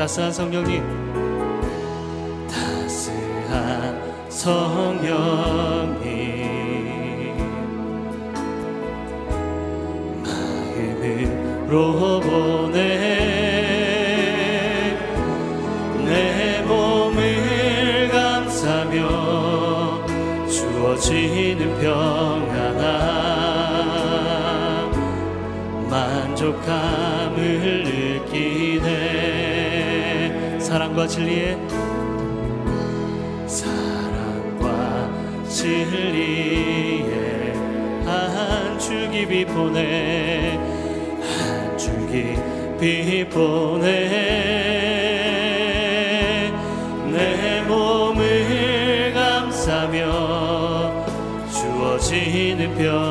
따스한 성령님. 따스한 성령님. 마음으로 보내 내 몸을 감싸며 주어지는 평안함. 만족함 진리에 사랑과 진리에 한 줄기 빛 보내 한 줄기 빛 보내. 내 몸을 감싸며 주어지는 평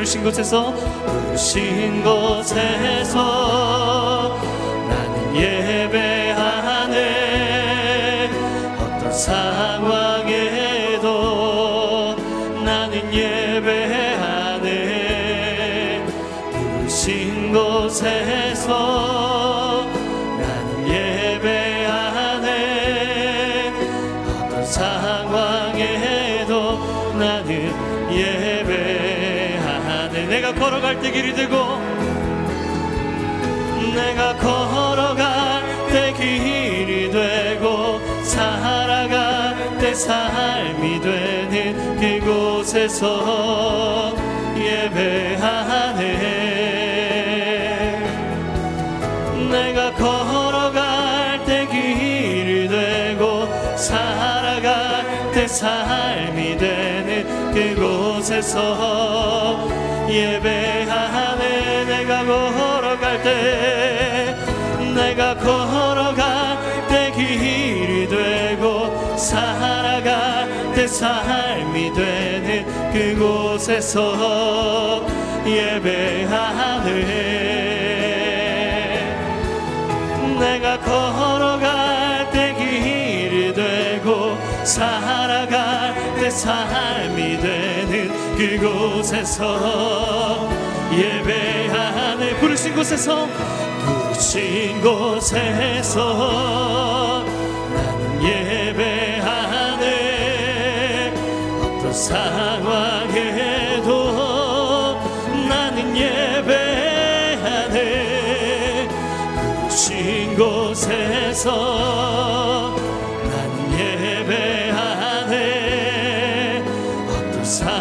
부르신 곳에서 부르신 곳에서 걸어갈 때 길이 되고 내가 걸어갈 때 길이 되고 살아갈 때 삶이 되는 그곳에서 예배하네. 내가 걸어갈 때 길이 되고 살아갈 때 삶이 되는 그곳에서 예배하네 내가 걸어갈 때 내가 걸어갈 때 길이 되고 살아갈 때 삶이 되는 그곳에서 예배하네. 내가 걸어갈 때 길이 되고 살 때 삶이 되는 그곳에서 예배하네. 부르신 곳에서 부르신 곳에서 나는 예배하네. 어떤 상황에도 나는 예배하네. 부르신 곳에서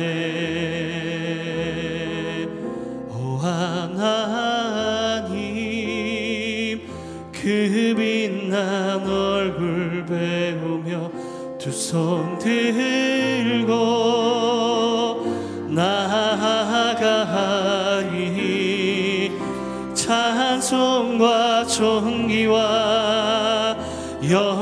예배하네 오 하나님 그 빛난 얼굴 배우며 두 손 들고 나아가리. 찬송과 존귀와 영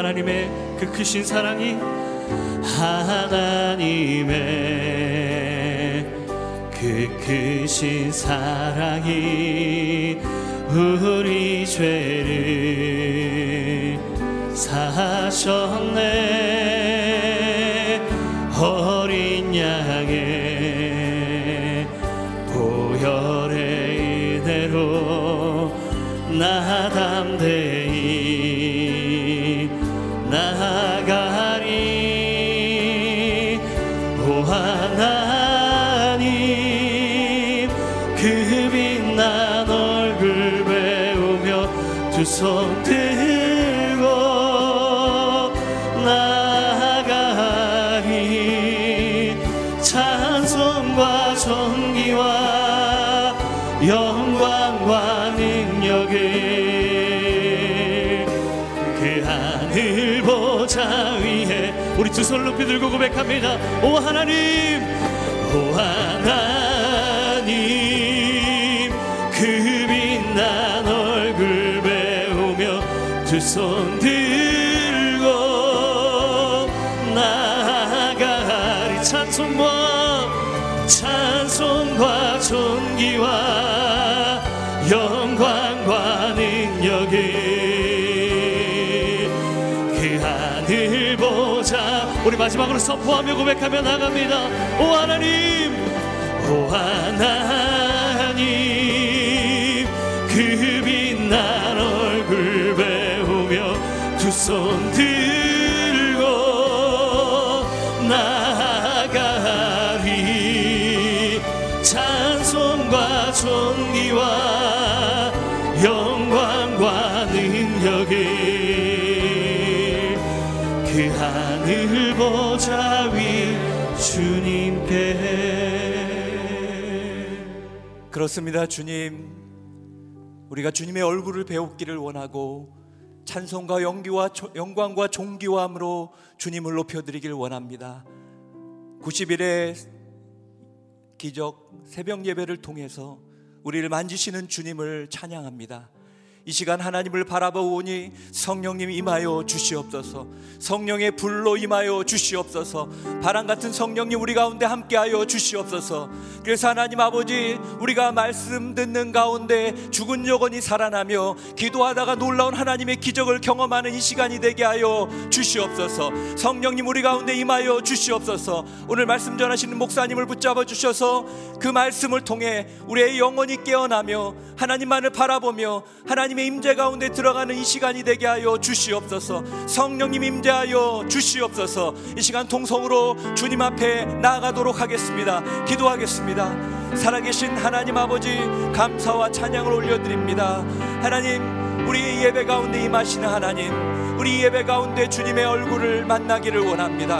하나님의 그 크신 사랑이 하나님의 그 크신 사랑이 우리 죄를 사셨네. 어린 양의 보혈의 은혜로 나 담대히 나가리 오 하나님 그 빛난 얼굴 배우며 두손 들 높이 들고 고백합니다. 오 하나님 오 하나님 그 빛난 얼굴 배우며 두손 들 마지막으로 선포하며 고백하며 나갑니다. 오 하나님. 오 하나님. 그 빛난 얼굴 배우며 두 손 들 보좌 위 주님께 그렇습니다, 주님. 우리가 주님의 얼굴을 배우기를 원하고 찬송과 영기와 조- 영광과 존귀함으로 주님을 높여드리길 원합니다. 90일의 기적 새벽 예배를 통해서 우리를 만지시는 주님을 찬양합니다. 이 시간 하나님을 바라보오니 성령님 임하여 주시옵소서. 성령의 불로 임하여 주시옵소서. 바람 같은 성령님 우리 가운데 함께하여 주시옵소서. 그래서 하나님 아버지 우리가 말씀 듣는 가운데 죽은 영혼이 살아나며 기도하다가 놀라운 하나님의 기적을 경험하는 이 시간이 되게 하여 주시옵소서. 성령님 우리 가운데 임하여 주시옵소서. 오늘 말씀 전하시는 목사님을 붙잡아 주셔서 그 말씀을 통해 우리의 영혼이 깨어나며 하나님만을 바라보며 하나님 의 임재 가운데 들어가는 이 시간이 되게 하여 주시옵소서. 성령님 임재하여 주시옵소서. 이 시간 통성으로 주님 앞에 나아가도록 하겠습니다. 기도하겠습니다. 살아계신 하나님 아버지 감사와 찬양을 올려드립니다. 하나님 우리 예배 가운데 임하시는 하나님 우리 예배 가운데 주님의 얼굴을 만나기를 원합니다.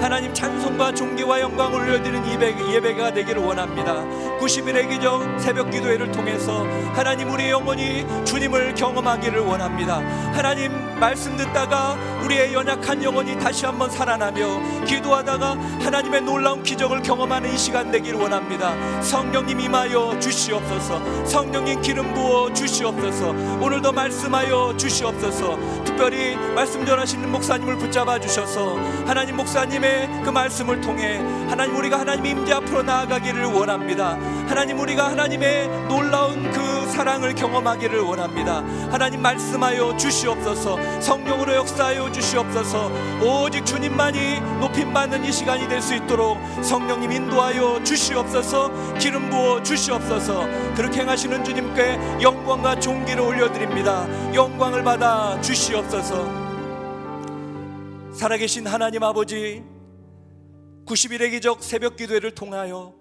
하나님 찬송과 존귀와 영광을 올려드리는 예배, 예배가 되기를 원합니다. 90일의 기적 새벽 기도회를 통해서 하나님 우리의 영혼이 주님을 경험하기를 원합니다. 하나님 말씀 듣다가 우리의 연약한 영혼이 다시 한번 살아나며 기도하다가 하나님의 놀라운 기적을 경험하는 이 시간 되기를 원합니다. 성령님 임하여 주시옵소서. 성령님 기름 부어 주시옵소서. 오늘도 말씀 하여 주시옵소서. 특별히 말씀 전하시는 목사님을 붙잡아 주셔서 하나님 목사님의 그 말씀을 통해 하나님 우리가 하나님 임재 앞으로 나아가기를 원합니다. 하나님 우리가 하나님의 놀라운 그그 사랑을 경험하기를 원합니다. 하나님 말씀하여 주시옵소서. 성령으로 역사하여 주시옵소서. 오직 주님만이 높임 받는 이 시간이 될 수 있도록 성령님 인도하여 주시옵소서. 기름 부어 주시옵소서. 그렇게 행하시는 주님께 영광과 존귀를 올려드립니다. 영광을 받아 주시옵소서. 살아계신 하나님 아버지 90일의 기적 새벽 기도회를 통하여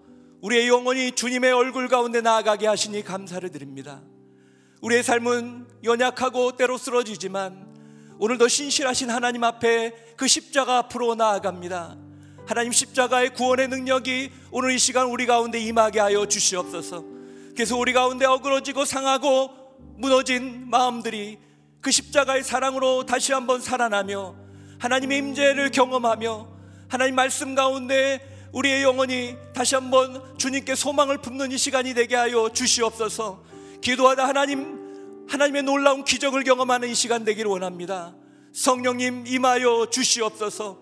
우리의 영혼이 주님의 얼굴 가운데 나아가게 하시니 감사를 드립니다. 우리의 삶은 연약하고 때로 쓰러지지만 오늘도 신실하신 하나님 앞에 그 십자가 앞으로 나아갑니다. 하나님 십자가의 구원의 능력이 오늘 이 시간 우리 가운데 임하게 하여 주시옵소서. 그래서 우리 가운데 어그러지고 상하고 무너진 마음들이 그 십자가의 사랑으로 다시 한번 살아나며 하나님의 임재를 경험하며 하나님 말씀 가운데 우리의 영혼이 다시 한번 주님께 소망을 품는 이 시간이 되게 하여 주시옵소서. 기도하다 하나님 하나님의 놀라운 기적을 경험하는 이 시간 되기를 원합니다. 성령님 임하여 주시옵소서.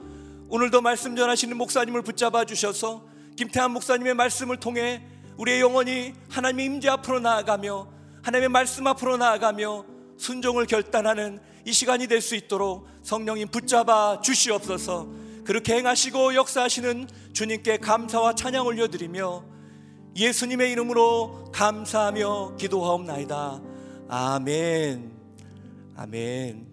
오늘도 말씀 전하시는 목사님을 붙잡아 주셔서 김태한 목사님의 말씀을 통해 우리의 영혼이 하나님의 임재 앞으로 나아가며 하나님의 말씀 앞으로 나아가며 순종을 결단하는 이 시간이 될 수 있도록 성령님 붙잡아 주시옵소서. 그렇게 행하시고 역사하시는 주님께 감사와 찬양 올려드리며 예수님의 이름으로 감사하며 기도하옵나이다. 아멘. 아멘.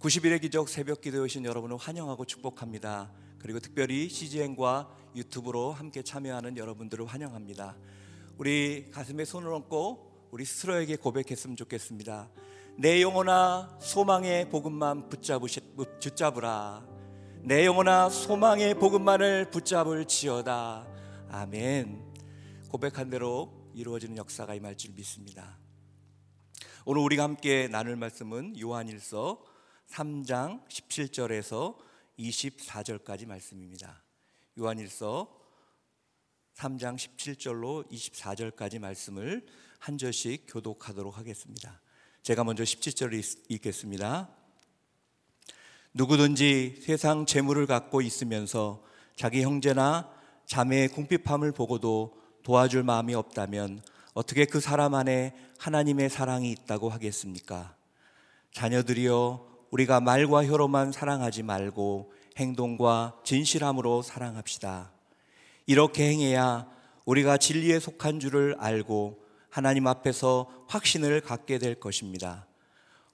90일의 기적 새벽 기도에 오신 여러분을 환영하고 축복합니다. 그리고 특별히 CGN과 유튜브로 함께 참여하는 여러분들을 환영합니다. 우리 가슴에 손을 얹고 우리 스스로에게 고백했으면 좋겠습니다. 내 영혼아 소망의 복음만 붙잡으시, 붙잡으라. 내 영혼아 소망의 복음만을 붙잡을 지어다. 아멘. 고백한 대로 이루어지는 역사가 임할 줄 믿습니다. 오늘 우리가 함께 나눌 말씀은 요한일서 3장 17절에서 24절까지 말씀입니다. 요한일서 3장 17절로 24절까지 말씀을 한 절씩 교독하도록 하겠습니다. 제가 먼저 17절을 읽겠습니다. 누구든지 세상 재물을 갖고 있으면서 자기 형제나 자매의 궁핍함을 보고도 도와줄 마음이 없다면 어떻게 그 사람 안에 하나님의 사랑이 있다고 하겠습니까? 자녀들이여 우리가 말과 혀로만 사랑하지 말고 행동과 진실함으로 사랑합시다. 이렇게 행해야 우리가 진리에 속한 줄을 알고 하나님 앞에서 확신을 갖게 될 것입니다.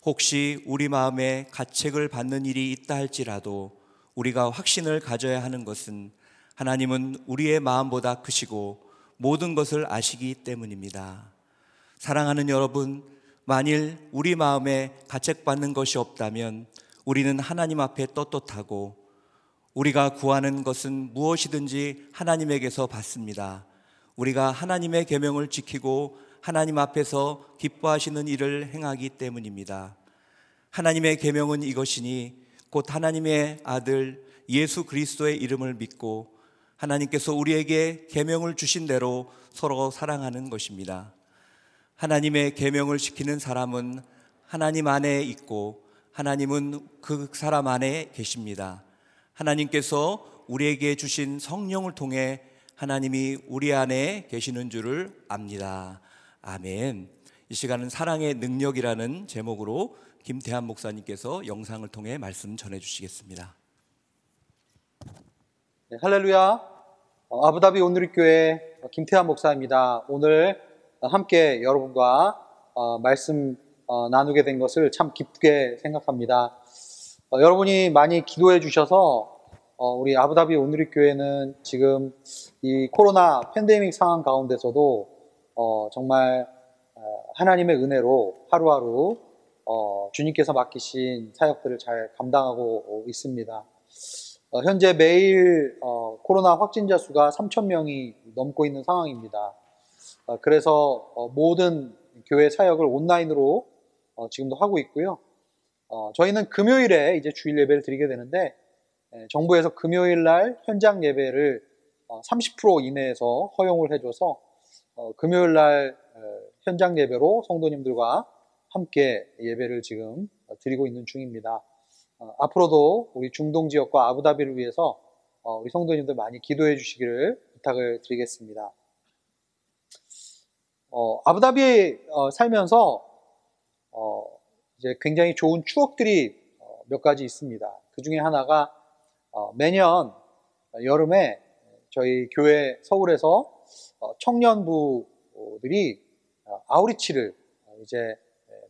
혹시 우리 마음에 가책을 받는 일이 있다 할지라도 우리가 확신을 가져야 하는 것은 하나님은 우리의 마음보다 크시고 모든 것을 아시기 때문입니다. 사랑하는 여러분, 만일 우리 마음에 가책받는 것이 없다면 우리는 하나님 앞에 떳떳하고 우리가 구하는 것은 무엇이든지 하나님에게서 받습니다. 우리가 하나님의 계명을 지키고 하나님 앞에서 기뻐하시는 일을 행하기 때문입니다. 하나님의 계명은 이것이니 곧 하나님의 아들 예수 그리스도의 이름을 믿고 하나님께서 우리에게 계명을 주신 대로 서로 사랑하는 것입니다. 하나님의 계명을 지키는 사람은 하나님 안에 있고 하나님은 그 사람 안에 계십니다. 하나님께서 우리에게 주신 성령을 통해 하나님이 우리 안에 계시는 줄을 압니다. 아멘. 이 시간은 사랑의 능력이라는 제목으로 김태한 목사님께서 영상을 통해 말씀 전해 주시겠습니다. 네, 할렐루야. 어, 아부다비 온누리교회 김태한 목사입니다. 오늘 함께 여러분과 어, 말씀 어, 나누게 된 것을 참 기쁘게 생각합니다. 어, 여러분이 많이 기도해 주셔서 어, 우리 아부다비 온누리교회는 지금 이 코로나 팬데믹 상황 가운데서도 어, 정말 하나님의 은혜로 하루하루 주님께서 맡기신 사역들을 잘 감당하고 있습니다. 현재 매일 코로나 확진자 수가 3천 명이 넘고 있는 상황입니다. 그래서 모든 교회 사역을 온라인으로 지금도 하고 있고요. 저희는 금요일에 이제 주일 예배를 드리게 되는데 정부에서 금요일 날 현장 예배를 30% 이내에서 허용을 해줘서 어, 금요일 날 어, 현장 예배로 성도님들과 함께 예배를 지금 드리고 있는 중입니다. 어, 앞으로도 우리 중동 지역과 아부다비를 위해서 우리 성도님들 많이 기도해 주시기를 부탁을 드리겠습니다. 어, 아부다비에 어, 살면서 어, 이제 굉장히 좋은 추억들이 어, 몇 가지 있습니다. 그 중에 하나가 어, 매년 여름에 저희 교회 서울에서 어, 청년부들이 어, 아우리치를 이제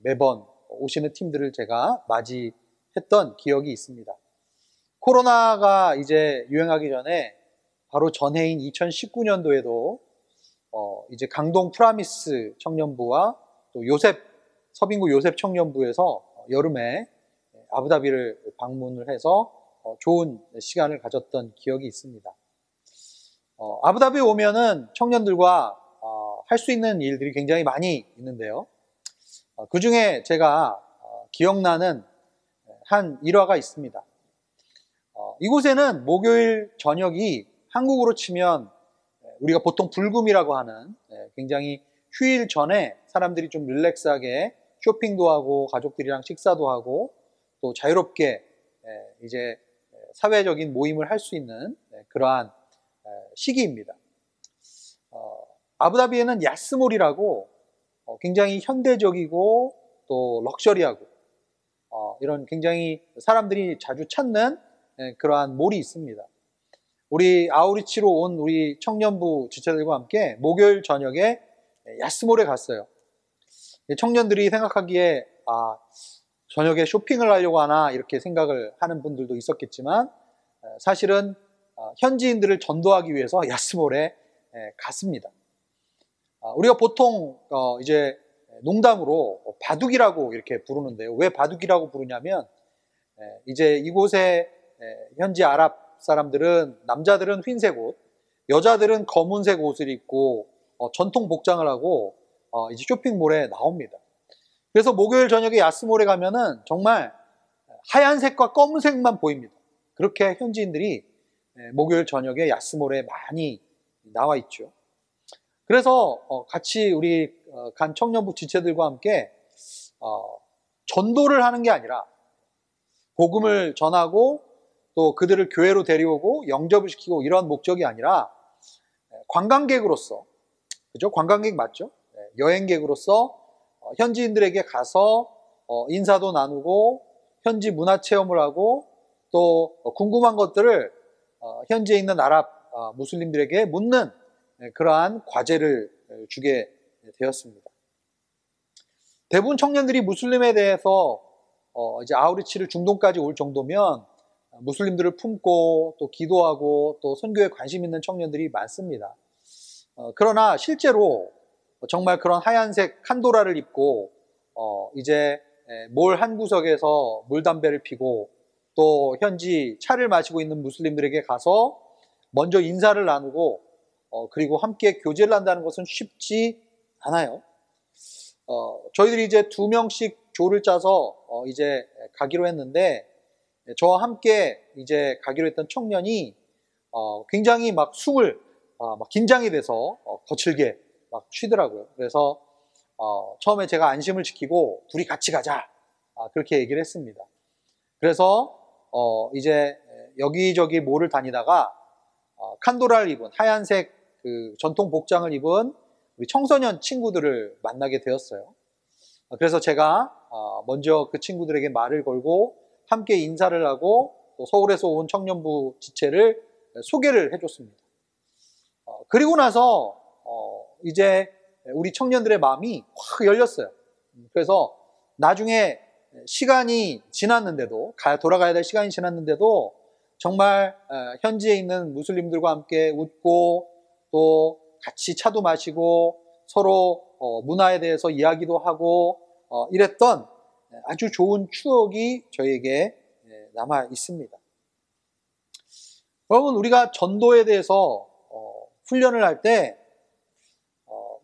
매번 오시는 팀들을 제가 맞이했던 기억이 있습니다. 코로나가 이제 유행하기 전에 바로 전해인 2019년도에도 어 이제 강동 프라미스 청년부와 또 요셉 서빙구 요셉 청년부에서 여름에 아부다비를 방문을 해서 어 좋은 시간을 가졌던 기억이 있습니다. 어 아부다비에 오면은 청년들과 어 할수 있는 일들이 굉장히 많이 있는데요. 어, 그 중에 제가 어, 기억나는 한 일화가 있습니다. 어, 이곳에는 목요일 저녁이 한국으로 치면 우리가 보통 불금이라고 하는 굉장히 휴일 전에 사람들이 좀 릴렉스하게 쇼핑도 하고 가족들이랑 식사도 하고 또 자유롭게 이제 사회적인 모임을 할 수 있는 그러한 시기입니다. 아부다비에는 야스몰이라고 어, 굉장히 현대적이고 또 럭셔리하고 어, 이런 굉장히 사람들이 자주 찾는 예, 그러한 몰이 있습니다. 우리 아우리치로 온 우리 청년부 지체들과 함께 목요일 저녁에 야스몰에 갔어요. 청년들이 생각하기에 아 저녁에 쇼핑을 하려고 하나 이렇게 생각을 하는 분들도 있었겠지만 사실은 어, 현지인들을 전도하기 위해서 야스몰에 갔습니다. 아, 우리가 보통 어, 이제 농담으로 바둑이라고 이렇게 부르는데요. 왜 바둑이라고 부르냐면 이제 이곳에 현지 아랍 사람들은 남자들은 흰색 옷, 여자들은 검은색 옷을 입고 어, 전통 복장을 하고 어, 이제 쇼핑몰에 나옵니다. 그래서 목요일 저녁에 야스몰에 가면은 정말 하얀색과 검은색만 보입니다. 그렇게 현지인들이 목요일 저녁에 야스몰에 많이 나와 있죠. 그래서 어, 같이 우리 어, 간 청년부 지체들과 함께 어, 전도를 하는 게 아니라 복음을 전하고 또 그들을 교회로 데려오고 영접을 시키고 이런 목적이 아니라 관광객으로서 그죠? 관광객 맞죠? 네, 여행객으로서 현지인들에게 가서 인사도 나누고 현지 문화 체험을 하고 또 궁금한 것들을 현지에 있는 아랍 무슬림들에게 묻는 네, 그러한 과제를 주게 되었습니다. 대부분 청년들이 무슬림에 대해서 어 이제 아우리치를 중동까지 올 정도면 무슬림들을 품고 또 기도하고 또 선교에 관심 있는 청년들이 많습니다. 어 그러나 실제로 정말 그런 하얀색 칸도라를 입고 어 이제 몰 한 구석에서 물담배를 피고 또 현지 차를 마시고 있는 무슬림들에게 가서 먼저 인사를 나누고 어, 그리고 함께 교제를 한다는 것은 쉽지 않아요. 어, 저희들이 이제 두 명씩 조를 짜서 어, 이제 가기로 했는데 저와 함께 이제 가기로 했던 청년이 어, 굉장히 막 숨을 어, 막 긴장이 돼서 어, 거칠게 막 쉬더라고요. 그래서 어, 처음에 제가 안심을 지키고 둘이 같이 가자 아, 그렇게 얘기를 했습니다. 그래서 어, 이제 여기저기 모를 다니다가 어, 칸도라를 입은 하얀색 그 전통 복장을 입은 우리 청소년 친구들을 만나게 되었어요. 아, 그래서 제가 아, 먼저 그 친구들에게 말을 걸고 함께 인사를 하고 또 서울에서 온 청년부 지체를 소개를 해줬습니다. 어, 그리고 나서 어, 이제 우리 청년들의 마음이 확 열렸어요. 그래서 나중에 시간이 지났는데도 돌아가야 될 시간이 지났는데도 정말 현지에 있는 무슬림들과 함께 웃고 또 같이 차도 마시고 서로 어, 문화에 대해서 이야기도 하고 어, 이랬던 아주 좋은 추억이 저에게 예, 남아 있습니다. 여러분 우리가 전도에 대해서 어, 훈련을 할 때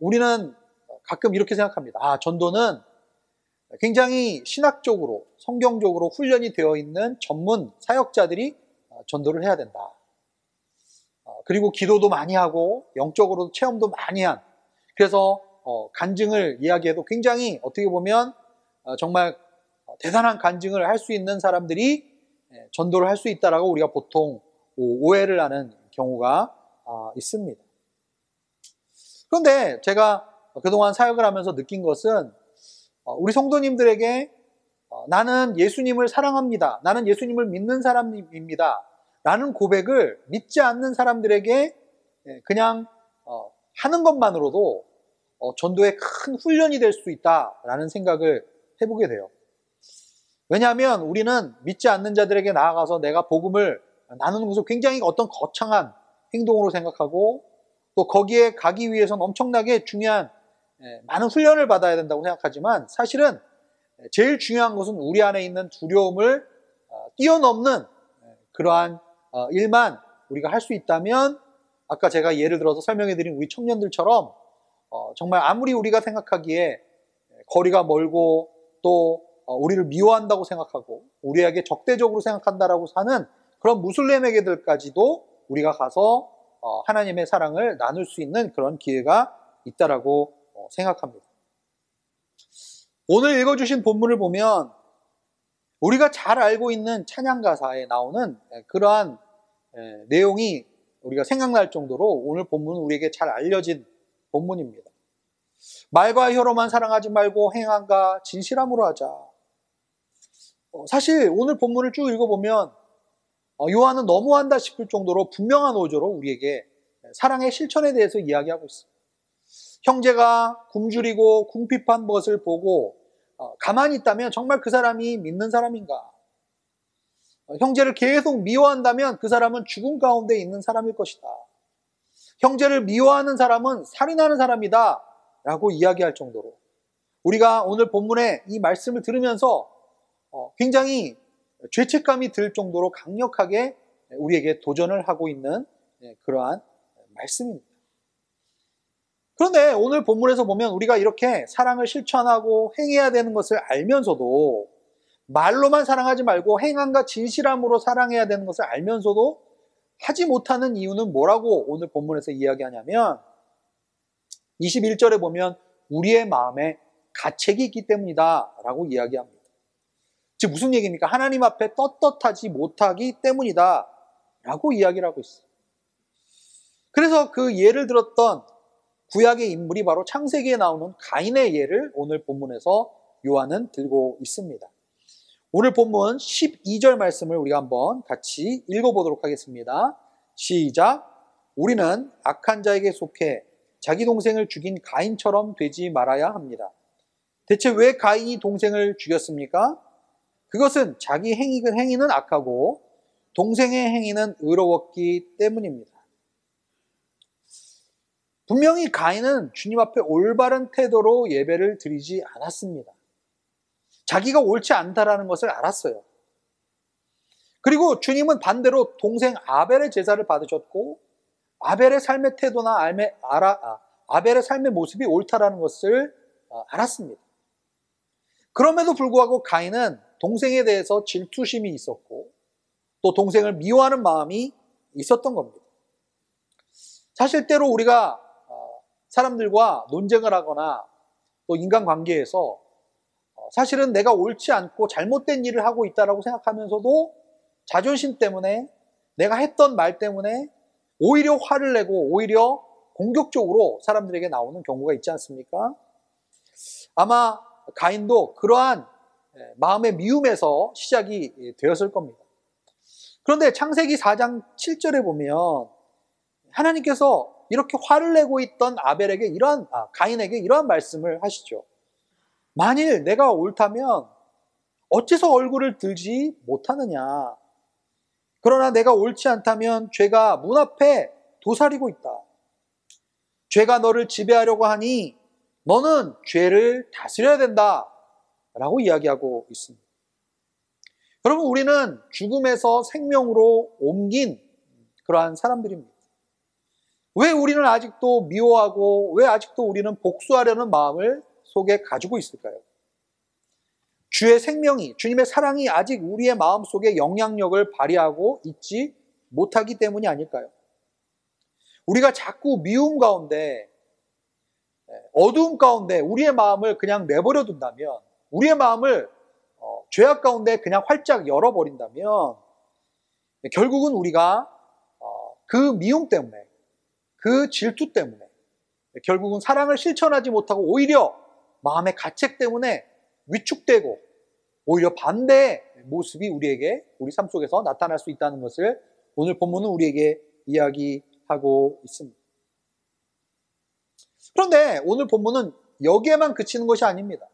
우리는 가끔 이렇게 생각합니다. 아 전도는 굉장히 신학적으로 성경적으로 훈련이 되어 있는 전문 사역자들이 전도를 해야 된다. 그리고 기도도 많이 하고 영적으로 체험도 많이 한 그래서 어, 간증을 이야기해도 굉장히 어떻게 보면 어, 정말 대단한 간증을 할 수 있는 사람들이 예, 전도를 할 수 있다라고 우리가 보통 오해를 하는 경우가 아, 있습니다. 그런데 제가 그동안 사역을 하면서 느낀 것은 어, 우리 성도님들에게 어, 나는 예수님을 사랑합니다. 나는 예수님을 믿는 사람입니다. 라는 고백을 믿지 않는 사람들에게 예, 그냥 어, 하는 것만으로도 전도의 큰 훈련이 될 수 있다라는 생각을 해보게 돼요. 왜냐하면 우리는 믿지 않는 자들에게 나아가서 내가 복음을 나누는 것을 굉장히 어떤 거창한 행동으로 생각하고 또 거기에 가기 위해서는 엄청나게 중요한 예, 많은 훈련을 받아야 된다고 생각하지만 사실은 제일 중요한 것은 우리 안에 있는 두려움을 어, 뛰어넘는 예, 그러한 어, 일만 우리가 할 수 있다면 아까 제가 예를 들어서 설명해 드린 우리 청년들처럼 어, 정말 아무리 우리가 생각하기에 예, 거리가 멀고 또 우리를 미워한다고 생각하고 우리에게 적대적으로 생각한다라고 사는 그런 무슬림에게들까지도 우리가 가서 하나님의 사랑을 나눌 수 있는 그런 기회가 있다라고 생각합니다. 오늘 읽어주신 본문을 보면 우리가 잘 알고 있는 찬양 가사에 나오는 그러한 내용이 우리가 생각날 정도로 오늘 본문은 우리에게 잘 알려진 본문입니다. 말과 혀로만 사랑하지 말고 행함과 진실함으로 하자. 어, 사실 오늘 본문을 쭉 읽어보면 어, 요한은 너무한다 싶을 정도로 분명한 오조로 우리에게 사랑의 실천에 대해서 이야기하고 있습니다. 형제가 굶주리고 궁핍한 것을 보고 어, 가만히 있다면 정말 그 사람이 믿는 사람인가? 어, 형제를 계속 미워한다면 그 사람은 죽음 가운데 있는 사람일 것이다. 형제를 미워하는 사람은 살인하는 사람이다. 라고 이야기할 정도로 우리가 오늘 본문에 이 말씀을 들으면서 어, 굉장히 죄책감이 들 정도로 강력하게 우리에게 도전을 하고 있는 네, 그러한 말씀입니다. 그런데 오늘 본문에서 보면 우리가 이렇게 사랑을 실천하고 행해야 되는 것을 알면서도 말로만 사랑하지 말고 행함과 진실함으로 사랑해야 되는 것을 알면서도 하지 못하는 이유는 뭐라고 오늘 본문에서 이야기하냐면 21절에 보면 우리의 마음에 가책이 있기 때문이다 라고 이야기합니다. 즉 무슨 얘기입니까? 하나님 앞에 떳떳하지 못하기 때문이다 라고 이야기를 하고 있어요. 그래서 그 예를 들었던 구약의 인물이 바로 창세기에 나오는 가인의 예를 오늘 본문에서 요한은 들고 있습니다. 오늘 본문 12절 말씀을 우리가 한번 같이 읽어보도록 하겠습니다. 시작. 우리는 악한 자에게 속해 자기 동생을 죽인 가인처럼 되지 말아야 합니다. 대체 왜 가인이 동생을 죽였습니까? 그것은 자기 행위는 악하고 동생의 행위는 의로웠기 때문입니다. 분명히 가인은 주님 앞에 올바른 태도로 예배를 드리지 않았습니다. 자기가 옳지 않다라는 것을 알았어요. 그리고 주님은 반대로 동생 아벨의 제사를 받으셨고 아벨의 삶의 태도나 아, 아벨의 삶의 모습이 옳다라는 것을 어, 알았습니다. 그럼에도 불구하고 가인은 동생에 대해서 질투심이 있었고 또 동생을 미워하는 마음이 있었던 겁니다. 사실 때로 우리가 사람들과 논쟁을 하거나 또 인간관계에서 어, 사실은 내가 옳지 않고 잘못된 일을 하고 있다라고 생각하면서도 자존심 때문에 내가 했던 말 때문에 오히려 화를 내고 오히려 공격적으로 사람들에게 나오는 경우가 있지 않습니까? 아마 가인도 그러한 예, 마음의 미움에서 시작이 되었을 겁니다. 그런데 창세기 4장 7절에 보면 하나님께서 이렇게 화를 내고 있던 아벨에게 이러한 아, 가인에게 이러한 말씀을 하시죠. 만일 내가 옳다면 어째서 얼굴을 들지 못하느냐? 그러나 내가 옳지 않다면 죄가 문 앞에 도사리고 있다. 죄가 너를 지배하려고 하니 너는 죄를 다스려야 된다. 라고 이야기하고 있습니다. 여러분, 우리는 죽음에서 생명으로 옮긴 그러한 사람들입니다. 왜 우리는 아직도 미워하고 왜 아직도 우리는 복수하려는 마음을 속에 가지고 있을까요? 주의 생명이, 주님의 사랑이 아직 우리의 마음 속에 영향력을 발휘하고 있지 못하기 때문이 아닐까요? 우리가 자꾸 미움 가운데, 어두움 가운데 우리의 마음을 그냥 내버려 둔다면, 우리의 마음을 어, 죄악 가운데 그냥 활짝 열어버린다면, 결국은 우리가 어, 그 미움 때문에 그 질투 때문에 결국은 사랑을 실천하지 못하고 오히려 마음의 가책 때문에 위축되고 오히려 반대의 모습이 우리에게 우리 삶 속에서 나타날 수 있다는 것을 오늘 본문은 우리에게 이야기하고 있습니다. 그런데 오늘 본문은 여기에만 그치는 것이 아닙니다.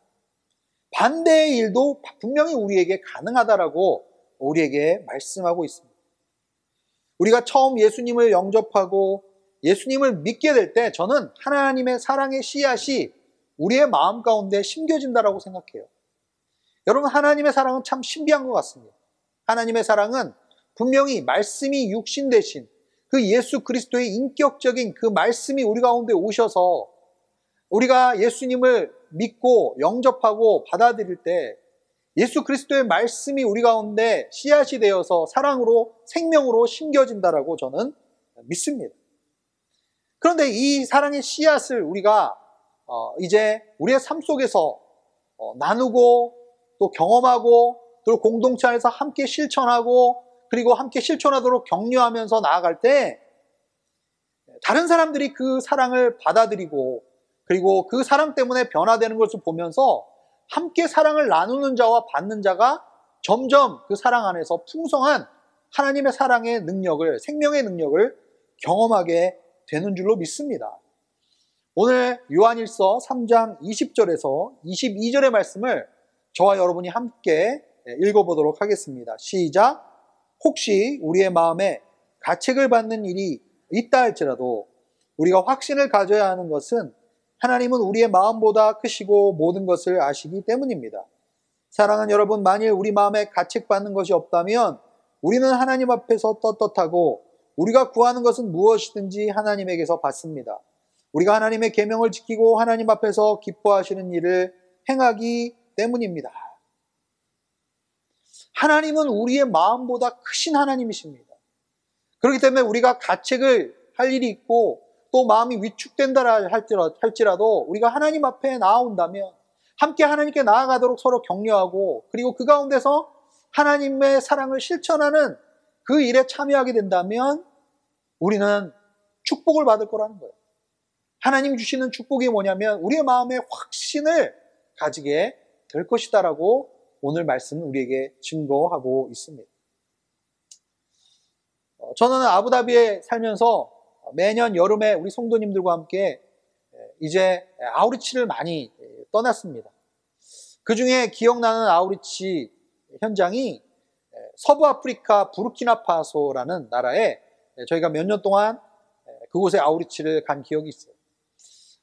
반대의 일도 분명히 우리에게 가능하다라고 우리에게 말씀하고 있습니다. 우리가 처음 예수님을 영접하고 예수님을 믿게 될 때 저는 하나님의 사랑의 씨앗이 우리의 마음 가운데 심겨진다라고 생각해요. 여러분 하나님의 사랑은 참 신비한 것 같습니다. 하나님의 사랑은 분명히 말씀이 육신 대신 그 예수 그리스도의 인격적인 그 말씀이 우리 가운데 오셔서 우리가 예수님을 믿고 영접하고 받아들일 때 예수 그리스도의 말씀이 우리 가운데 씨앗이 되어서 사랑으로 생명으로 심겨진다라고 저는 믿습니다. 그런데 이 사랑의 씨앗을 우리가 어, 이제 우리의 삶 속에서 어, 나누고 또 경험하고 또 공동체 안에서 함께 실천하고 그리고 함께 실천하도록 격려하면서 나아갈 때 다른 사람들이 그 사랑을 받아들이고 그리고 그 사랑 때문에 변화되는 것을 보면서 함께 사랑을 나누는 자와 받는 자가 점점 그 사랑 안에서 풍성한 하나님의 사랑의 능력을, 생명의 능력을 경험하게 되는 줄로 믿습니다. 오늘 요한일서 3장 20절에서 22절의 말씀을 저와 여러분이 함께 읽어보도록 하겠습니다. 시작. 혹시 우리의 마음에 가책을 받는 일이 있다 할지라도 우리가 확신을 가져야 하는 것은 하나님은 우리의 마음보다 크시고 모든 것을 아시기 때문입니다. 사랑하는 여러분, 만일 우리 마음에 가책받는 것이 없다면 우리는 하나님 앞에서 떳떳하고 우리가 구하는 것은 무엇이든지 하나님에게서 받습니다. 우리가 하나님의 계명을 지키고 하나님 앞에서 기뻐하시는 일을 행하기 때문입니다. 하나님은 우리의 마음보다 크신 하나님이십니다. 그렇기 때문에 우리가 가책을 할 일이 있고 또 마음이 위축된다 할지라도 우리가 하나님 앞에 나아온다면 함께 하나님께 나아가도록 서로 격려하고 그리고 그 가운데서 하나님의 사랑을 실천하는 그 일에 참여하게 된다면 우리는 축복을 받을 거라는 거예요. 하나님 주시는 축복이 뭐냐면 우리의 마음에 확신을 가지게 될 것이다라고 오늘 말씀은 우리에게 증거하고 있습니다. 어, 저는 아부다비에 살면서 매년 여름에 우리 성도님들과 함께 이제 아우리치를 많이 떠났습니다. 그 중에 기억나는 아우리치 현장이 서부 아프리카 부르키나파소라는 나라에 저희가 몇 년 동안 그곳에 아우리치를 간 기억이 있어요.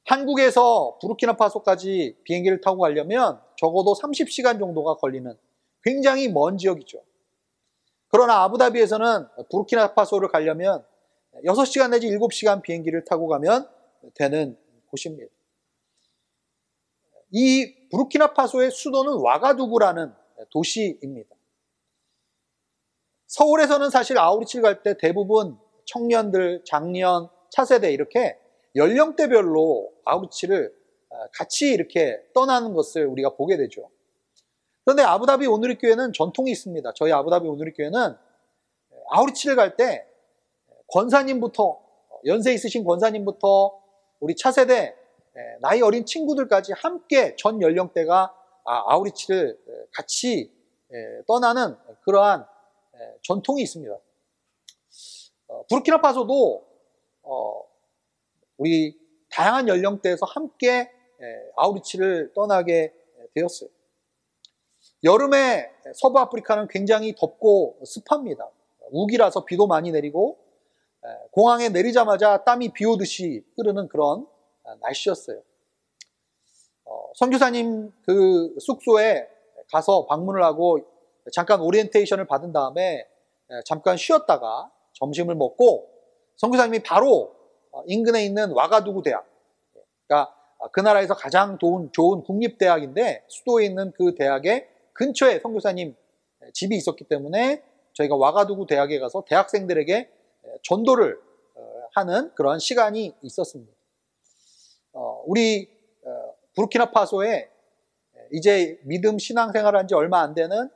한국에서 부르키나파소까지 비행기를 타고 가려면 적어도 30시간 정도가 걸리는 굉장히 먼 지역이죠. 그러나 아부다비에서는 부르키나파소를 가려면 6시간 내지 7시간 비행기를 타고 가면 되는 곳입니다. 이 부르키나파소의 수도는 와가두구라는 도시입니다. 서울에서는 사실 아우리치를 갈때 대부분 청년들, 장년, 차세대 이렇게 연령대별로 아우리치를 같이 이렇게 떠나는 것을 우리가 보게 되죠. 그런데 아부다비 오누리 교회는 전통이 있습니다. 저희 아부다비 오누리 교회는 아우리치를 갈 때 권사님부터 연세 있으신 권사님부터 우리 차세대 나이 어린 친구들까지 함께 전 연령대가 아, 아우리치를 같이 떠나는 그러한 전통이 있습니다. 어, 부르키나파소도 어, 우리 다양한 연령대에서 함께 아우리치를 떠나게 되었어요. 여름에 서부 아프리카는 굉장히 덥고 습합니다. 우기라서 비도 많이 내리고 공항에 내리자마자 땀이 비 오듯이 흐르는 그런 아, 날씨였어요. 어, 선교사님 그 숙소에 가서 방문을 하고 잠깐 오리엔테이션을 받은 다음에 잠깐 쉬었다가 점심을 먹고 선교사님이 바로 어, 인근에 있는 와가두구 대학, 그러니까 그 나라에서 가장 좋은, 좋은 국립대학인데 수도에 있는 그 대학의 근처에 선교사님 집이 있었기 때문에 저희가 와가두구 대학에 가서 대학생들에게 전도를 어, 하는 그런 시간이 있었습니다. 어, 우리 부르키나파소에 이제 믿음 신앙생활을 한지 얼마 안 되는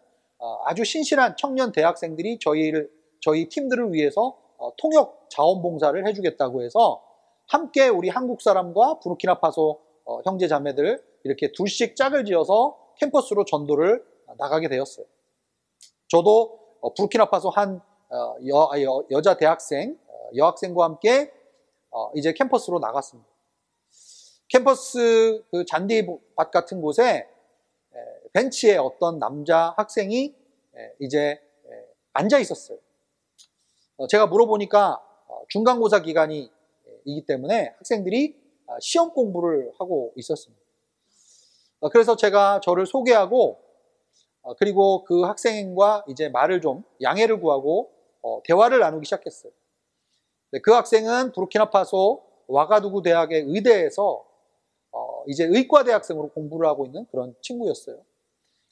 아주 신실한 청년 대학생들이 저희를 저희 팀들을 위해서 통역 자원봉사를 해주겠다고 해서 함께 우리 한국 사람과 부르키나파소 어, 형제 자매들 이렇게 둘씩 짝을 지어서 캠퍼스로 전도를 나가게 되었어요. 저도 어, 부르키나파소 한 어, 여, 아, 여, 여 자 대학생, 어, 여학생과 함께 어, 이제 캠퍼스로 나갔습니다. 캠퍼스 그 잔디밭 같은 곳에 에, 벤치에 어떤 남자 학생이 에, 이제 에, 앉아 있었어요. 어, 제가 물어보니까 어, 중간고사 기간이기 때문에 학생들이 아, 시험 공부를 하고 있었습니다. 어, 그래서 제가 저를 소개하고 어, 그리고 그 학생과 이제 말을 좀 양해를 구하고 어, 대화를 나누기 시작했어요. 네, 그 학생은 부르키나파소 와가두구 대학의 의대에서 어, 이제 의과 대학생으로 공부를 하고 있는 그런 친구였어요.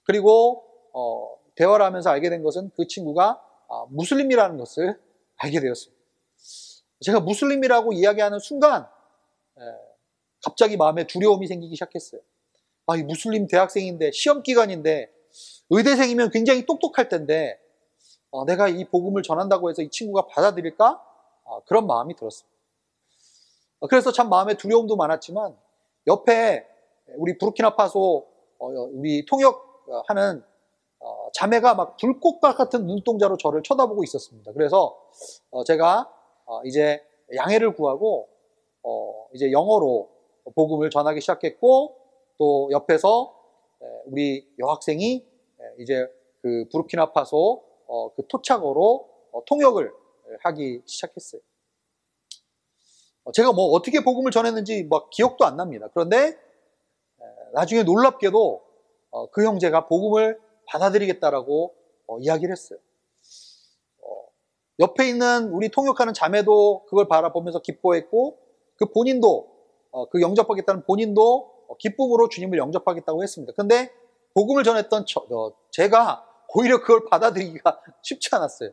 그리고 어, 대화를 하면서 알게 된 것은 그 친구가 아, 무슬림이라는 것을 알게 되었습니다. 제가 무슬림이라고 이야기하는 순간 에, 갑자기 마음에 두려움이 생기기 시작했어요. 아, 이 무슬림 대학생인데 시험 기간인데 의대생이면 굉장히 똑똑할 텐데 어, 내가 이 복음을 전한다고 해서 이 친구가 받아들일까? 어, 그런 마음이 들었습니다. 어, 그래서 참 마음에 두려움도 많았지만 옆에 우리 부르키나파소 어, 우리 통역하는 어, 자매가 막 불꽃과 같은 눈동자로 저를 쳐다보고 있었습니다. 그래서 어, 제가 이제 양해를 구하고 이제 영어로 복음을 전하기 시작했고 또 옆에서 우리 여학생이 이제 그 부르키나파소 그 토착어로 통역을 하기 시작했어요. 제가 뭐 어떻게 복음을 전했는지 막 기억도 안 납니다. 그런데 나중에 놀랍게도 어, 그 형제가 복음을 받아들이겠다라고 어, 이야기를 했어요. 어, 옆에 있는 우리 통역하는 자매도 그걸 바라보면서 기뻐했고 그 본인도 그 영접하겠다는 본인도 기쁨으로 주님을 영접하겠다고 했습니다. 근데 복음을 전했던 저, 제가 오히려 그걸 받아들이기가 쉽지 않았어요.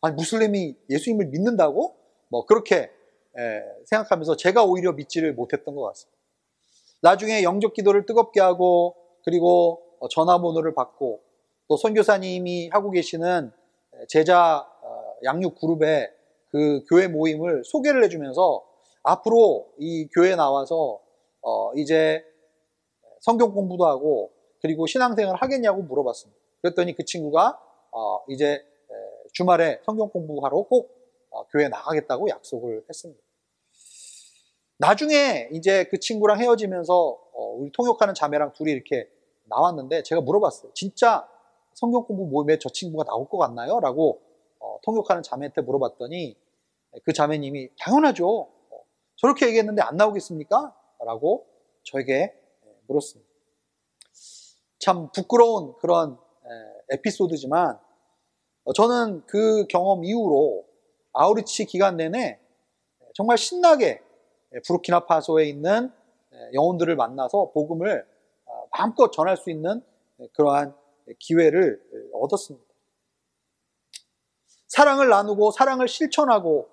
아니 무슬림이 예수님을 믿는다고? 뭐 그렇게 예, 생각하면서 제가 오히려 믿지를 못했던 것 같습니다. 나중에 영적 기도를 뜨겁게 하고 그리고 어, 전화번호를 받고 또 선교사님이 하고 계시는 제자 어, 양육 그룹의 그 교회 모임을 소개를 해주면서 앞으로 이 교회에 나와서 어 이제 성경 공부도 하고 그리고 신앙생활 하겠냐고 물어봤습니다. 그랬더니 그 친구가 어 이제 주말에 성경 공부하러 꼭 어, 교회 나가겠다고 약속을 했습니다. 나중에 이제 그 친구랑 헤어지면서 어, 우리 통역하는 자매랑 둘이 이렇게 나왔는데 제가 물어봤어요. 진짜 성경 공부 모임에 저 친구가 나올 것 같나요? 라고 어, 통역하는 자매한테 물어봤더니 그 자매님이 당연하죠. 저렇게 얘기했는데 안 나오겠습니까? 라고 저에게 물었습니다. 참 부끄러운 그런 에피소드지만 저는 그 경험 이후로 아우리치 기간 내내 정말 신나게 부르키나파소에 있는 영혼들을 만나서 복음을 아, 마음껏 전할 수 있는 그러한 기회를 얻었습니다. 사랑을 나누고 사랑을 실천하고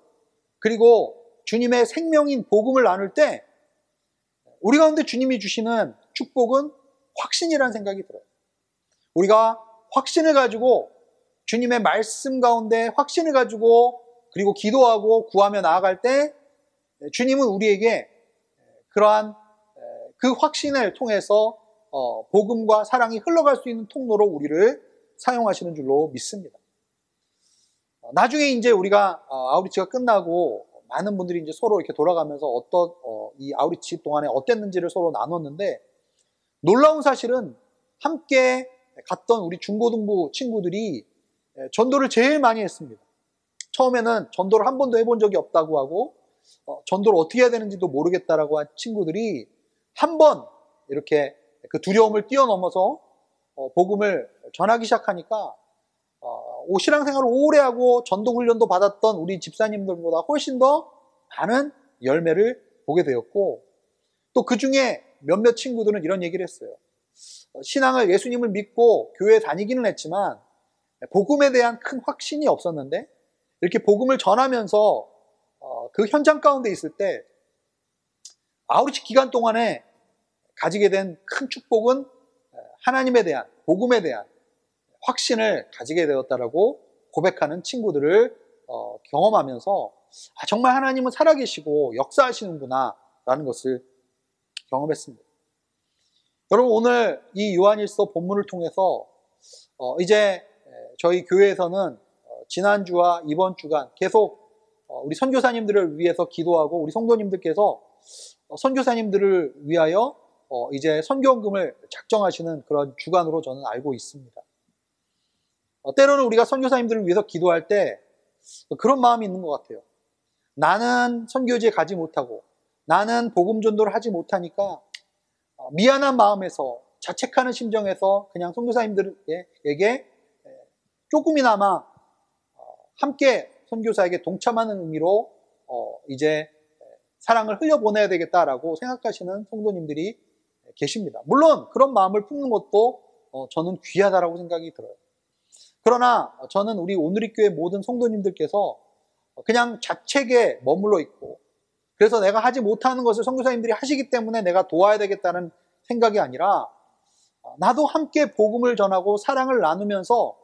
그리고 주님의 생명인 복음을 나눌 때 우리 가운데 주님이 주시는 축복은 확신이라는 생각이 들어요. 우리가 확신을 가지고 주님의 말씀 가운데 확신을 가지고 그리고 기도하고 구하며 나아갈 때 주님은 우리에게 그러한 그 확신을 통해서 어, 복음과 사랑이 흘러갈 수 있는 통로로 우리를 사용하시는 줄로 믿습니다. 어, 나중에 이제 우리가 어, 아우리치가 끝나고 많은 분들이 이제 서로 이렇게 돌아가면서 어떤 이 아우리치 동안에 어땠는지를 서로 나눴는데 놀라운 사실은 함께 갔던 우리 중고등부 친구들이 전도를 제일 많이 했습니다. 처음에는 전도를 한 번도 해본 적이 없다고 하고 어, 전도를 어떻게 해야 되는지도 모르겠다라고 한 친구들이 한 번 이렇게 그 두려움을 뛰어넘어서 어, 복음을 전하기 시작하니까 어, 신앙생활을 오래 하고 전도 훈련도 받았던 우리 집사님들보다 훨씬 더 많은 열매를 보게 되었고 또 그 중에 몇몇 친구들은 이런 얘기를 했어요. 어, 신앙을 예수님을 믿고 교회 다니기는 했지만 복음에 대한 큰 확신이 없었는데 이렇게 복음을 전하면서 어, 그 현장 가운데 있을 때 아우리치 기간 동안에 가지게 된 큰 축복은 하나님에 대한 복음에 대한 확신을 가지게 되었다라고 고백하는 친구들을 어, 경험하면서 아, 정말 하나님은 살아계시고 역사하시는구나라는 것을 경험했습니다. 여러분 오늘 이 요한일서 본문을 통해서 어, 이제 저희 교회에서는 어, 지난주와 이번 주간 계속 어, 우리 선교사님들을 위해서 기도하고 우리 성도님들께서 어, 선교사님들을 위하여 어, 이제 선교원금을 작정하시는 그런 주간으로 저는 알고 있습니다. 어, 때로는 우리가 선교사님들을 위해서 기도할 때 그런 마음이 있는 것 같아요. 나는 선교지에 가지 못하고 나는 복음 전도를 하지 못하니까 어, 미안한 마음에서 자책하는 심정에서 그냥 선교사님들에게 조금이나마 어, 함께 선교사에게 동참하는 의미로 어, 이제 사랑을 흘려보내야 되겠다라고 생각하시는 성도님들이 계십니다. 물론 그런 마음을 품는 것도 저는 귀하다라고 생각이 들어요. 그러나 저는 우리 오늘리 교회 모든 성도님들께서 그냥 자책에 머물러 있고 그래서 내가 하지 못하는 것을 성교사님들이 하시기 때문에 내가 도와야 되겠다는 생각이 아니라 나도 함께 복음을 전하고 사랑을 나누면서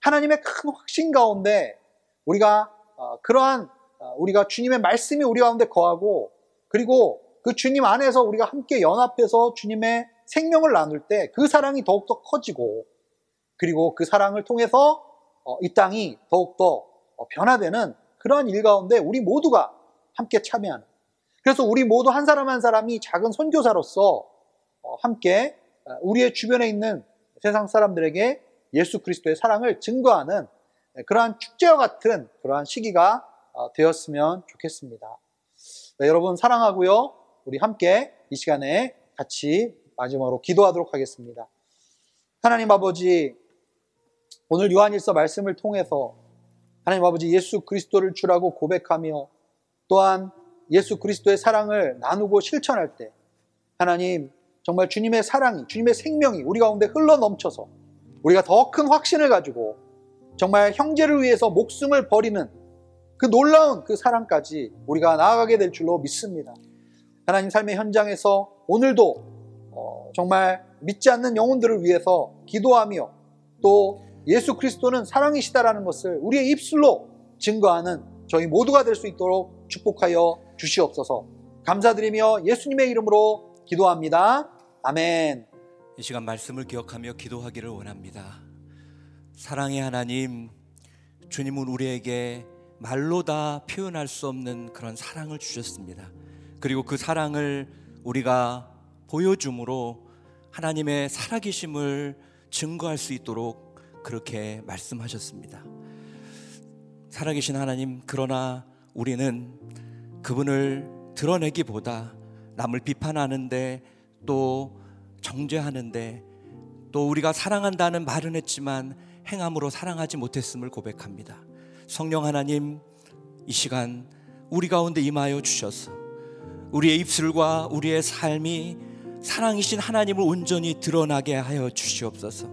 하나님의 큰 확신 가운데 우리가 어, 그러한 어, 우리가 주님의 말씀이 우리 가운데 거하고 그리고 그 주님 안에서 우리가 함께 연합해서 주님의 생명을 나눌 때 그 사랑이 더욱더 커지고 그리고 그 사랑을 통해서 어, 이 땅이 더욱더 변화되는 그러한 일 가운데 우리 모두가 함께 참여하는 그래서 우리 모두 한 사람 한 사람이 작은 선교사로서 함께 우리의 주변에 있는 세상 사람들에게 예수 그리스도의 사랑을 증거하는 그러한 축제와 같은 그러한 시기가 어, 되었으면 좋겠습니다. 네, 여러분 사랑하고요. 우리 함께 이 시간에 같이 마지막으로 기도하도록 하겠습니다. 하나님 아버지, 오늘 요한일서 말씀을 통해서 하나님 아버지 예수 그리스도를 주라고 고백하며 또한 예수 그리스도의 사랑을 나누고 실천할 때 하나님 정말 주님의 사랑이, 주님의 생명이 우리 가운데 흘러 넘쳐서 우리가 더 큰 확신을 가지고 정말 형제를 위해서 목숨을 버리는 그 놀라운 그 사랑까지 우리가 나아가게 될 줄로 믿습니다. 하나님 삶의 현장에서 오늘도 어, 정말 믿지 않는 영혼들을 위해서 기도하며 또 예수 그리스도는 사랑이시다라는 것을 우리의 입술로 증거하는 저희 모두가 될 수 있도록 축복하여 주시옵소서. 감사드리며 예수님의 이름으로 기도합니다. 아멘. 이 시간 말씀을 기억하며 기도하기를 원합니다. 사랑의 하나님, 주님은 우리에게 말로 다 표현할 수 없는 그런 사랑을 주셨습니다. 그리고 그 사랑을 우리가 보여줌으로 하나님의 살아계심을 증거할 수 있도록 그렇게 말씀하셨습니다. 살아계신 하나님, 그러나 우리는 그분을 드러내기보다 남을 비판하는데 또 정죄하는데 또 우리가 사랑한다는 말은 했지만 행함으로 사랑하지 못했음을 고백합니다. 성령 하나님 이 시간 우리 가운데 임하여 주셔서 우리의 입술과 우리의 삶이 사랑이신 하나님을 온전히 드러나게 하여 주시옵소서.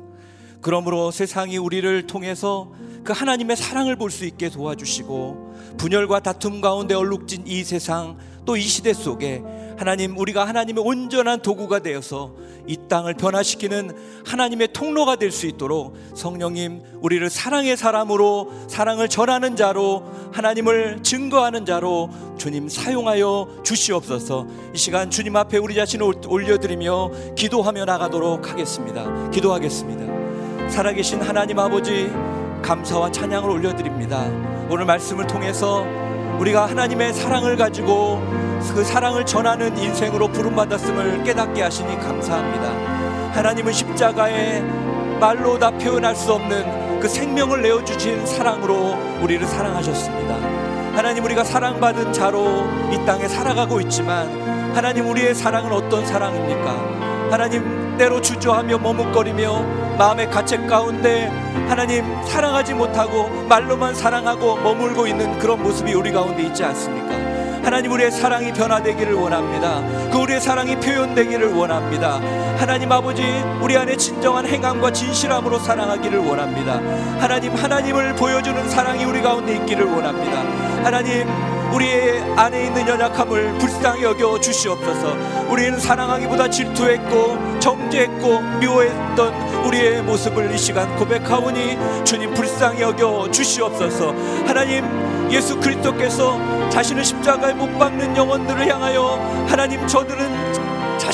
그러므로 세상이 우리를 통해서 그 하나님의 사랑을 볼 수 있게 도와주시고 분열과 다툼 가운데 얼룩진 이 세상 또 이 시대 속에 하나님 우리가 하나님의 온전한 도구가 되어서 이 땅을 변화시키는 하나님의 통로가 될 수 있도록 성령님 우리를 사랑의 사람으로 사랑을 전하는 자로 하나님을 증거하는 자로 주님 사용하여 주시옵소서. 이 시간 주님 앞에 우리 자신을 올려드리며 기도하며 나가도록 하겠습니다. 기도하겠습니다. 살아계신 하나님 아버지 감사와 찬양을 올려드립니다. 오늘 말씀을 통해서 우리가 하나님의 사랑을 가지고 그 사랑을 전하는 인생으로 부름받았음을 깨닫게 하시니 감사합니다. 하나님은 십자가에 말로 다 표현할 수 없는 그 생명을 내어주신 사랑으로 우리를 사랑하셨습니다. 하나님 우리가 사랑받은 자로 이 땅에 살아가고 있지만 하나님 우리의 사랑은 어떤 사랑입니까? 하나님 때로 주저하며 머뭇거리며 마음의 가책 가운데 하나님 사랑하지 못하고 말로만 사랑하고 머물고 있는 그런 모습이 우리 가운데 있지 않습니까? 하나님 우리의 사랑이 변화되기를 원합니다. 그 우리의 사랑이 표현되기를 원합니다. 하나님 아버지 우리 안에 진정한 행함과 진실함으로 사랑하기를 원합니다. 하나님 하나님을 보여주는 사랑이 우리 가운데 있기를 원합니다. 하나님 우리의 안에 있는 연약함을 불쌍히 여겨 주시옵소서. 우리는 사랑하기보다 질투했고 정죄했고 미워했던 우리의 모습을 이 시간 고백하오니 주님 불쌍히 여겨 주시옵소서. 하나님 예수 그리스도께서 자신을 십자가에 못 박는 영혼들을 향하여 하나님 저들은